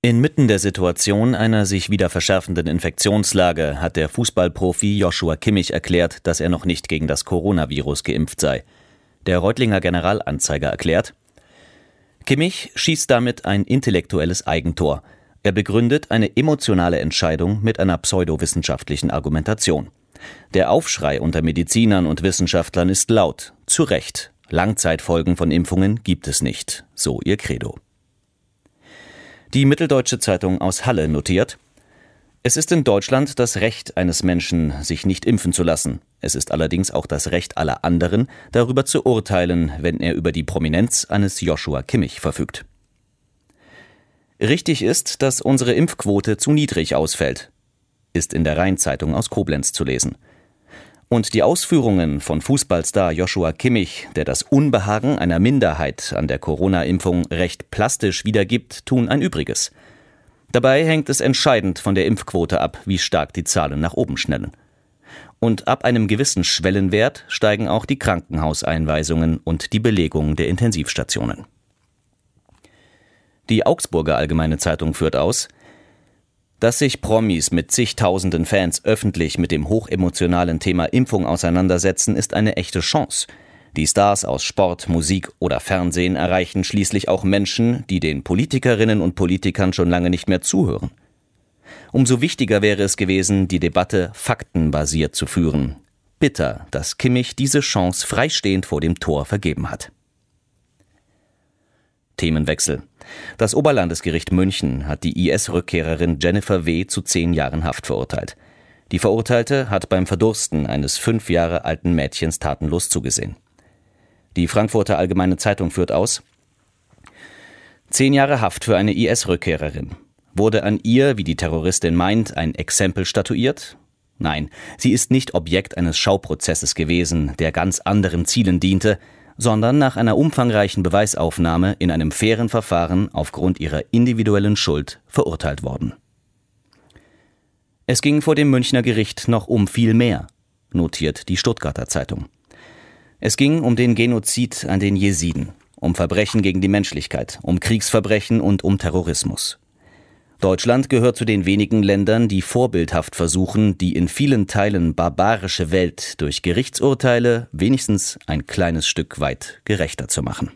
Inmitten der Situation einer sich wieder verschärfenden Infektionslage hat der Fußballprofi Joshua Kimmich erklärt, dass er noch nicht gegen das Coronavirus geimpft sei. Der Reutlinger Generalanzeiger erklärt, Kimmich schießt damit ein intellektuelles Eigentor. Er begründet eine emotionale Entscheidung mit einer pseudowissenschaftlichen Argumentation. Der Aufschrei unter Medizinern und Wissenschaftlern ist laut, zu Recht. Langzeitfolgen von Impfungen gibt es nicht, so ihr Credo. Die Mitteldeutsche Zeitung aus Halle notiert, es ist in Deutschland das Recht eines Menschen, sich nicht impfen zu lassen. Es ist allerdings auch das Recht aller anderen, darüber zu urteilen, wenn er über die Prominenz eines Joshua Kimmich verfügt. Richtig ist, dass unsere Impfquote zu niedrig ausfällt, ist in der Rheinzeitung aus Koblenz zu lesen. Und die Ausführungen von Fußballstar Joshua Kimmich, der das Unbehagen einer Minderheit an der Corona-Impfung recht plastisch wiedergibt, tun ein Übriges. Dabei hängt es entscheidend von der Impfquote ab, wie stark die Zahlen nach oben schnellen. Und ab einem gewissen Schwellenwert steigen auch die Krankenhauseinweisungen und die Belegung der Intensivstationen. Die Augsburger Allgemeine Zeitung führt aus, dass sich Promis mit zigtausenden Fans öffentlich mit dem hochemotionalen Thema Impfung auseinandersetzen, ist eine echte Chance. Die Stars aus Sport, Musik oder Fernsehen erreichen schließlich auch Menschen, die den Politikerinnen und Politikern schon lange nicht mehr zuhören. Umso wichtiger wäre es gewesen, die Debatte faktenbasiert zu führen. Bitter, dass Kimmich diese Chance freistehend vor dem Tor vergeben hat. Themenwechsel. Das Oberlandesgericht München hat die IS-Rückkehrerin Jennifer W. zu zehn Jahren Haft verurteilt. Die Verurteilte hat beim Verdursten eines fünf Jahre alten Mädchens tatenlos zugesehen. Die Frankfurter Allgemeine Zeitung führt aus, Zehn Jahre Haft für eine IS-Rückkehrerin. Wurde an ihr, wie die Terroristin meint, ein Exempel statuiert? Nein, sie ist nicht Objekt eines Schauprozesses gewesen, der ganz anderen Zielen diente, sondern nach einer umfangreichen Beweisaufnahme in einem fairen Verfahren aufgrund ihrer individuellen Schuld verurteilt worden. Es ging vor dem Münchner Gericht noch um viel mehr, notiert die Stuttgarter Zeitung. Es ging um den Genozid an den Jesiden, um Verbrechen gegen die Menschlichkeit, um Kriegsverbrechen und um Terrorismus. Deutschland gehört zu den wenigen Ländern, die vorbildhaft versuchen, die in vielen Teilen barbarische Welt durch Gerichtsurteile wenigstens ein kleines Stück weit gerechter zu machen.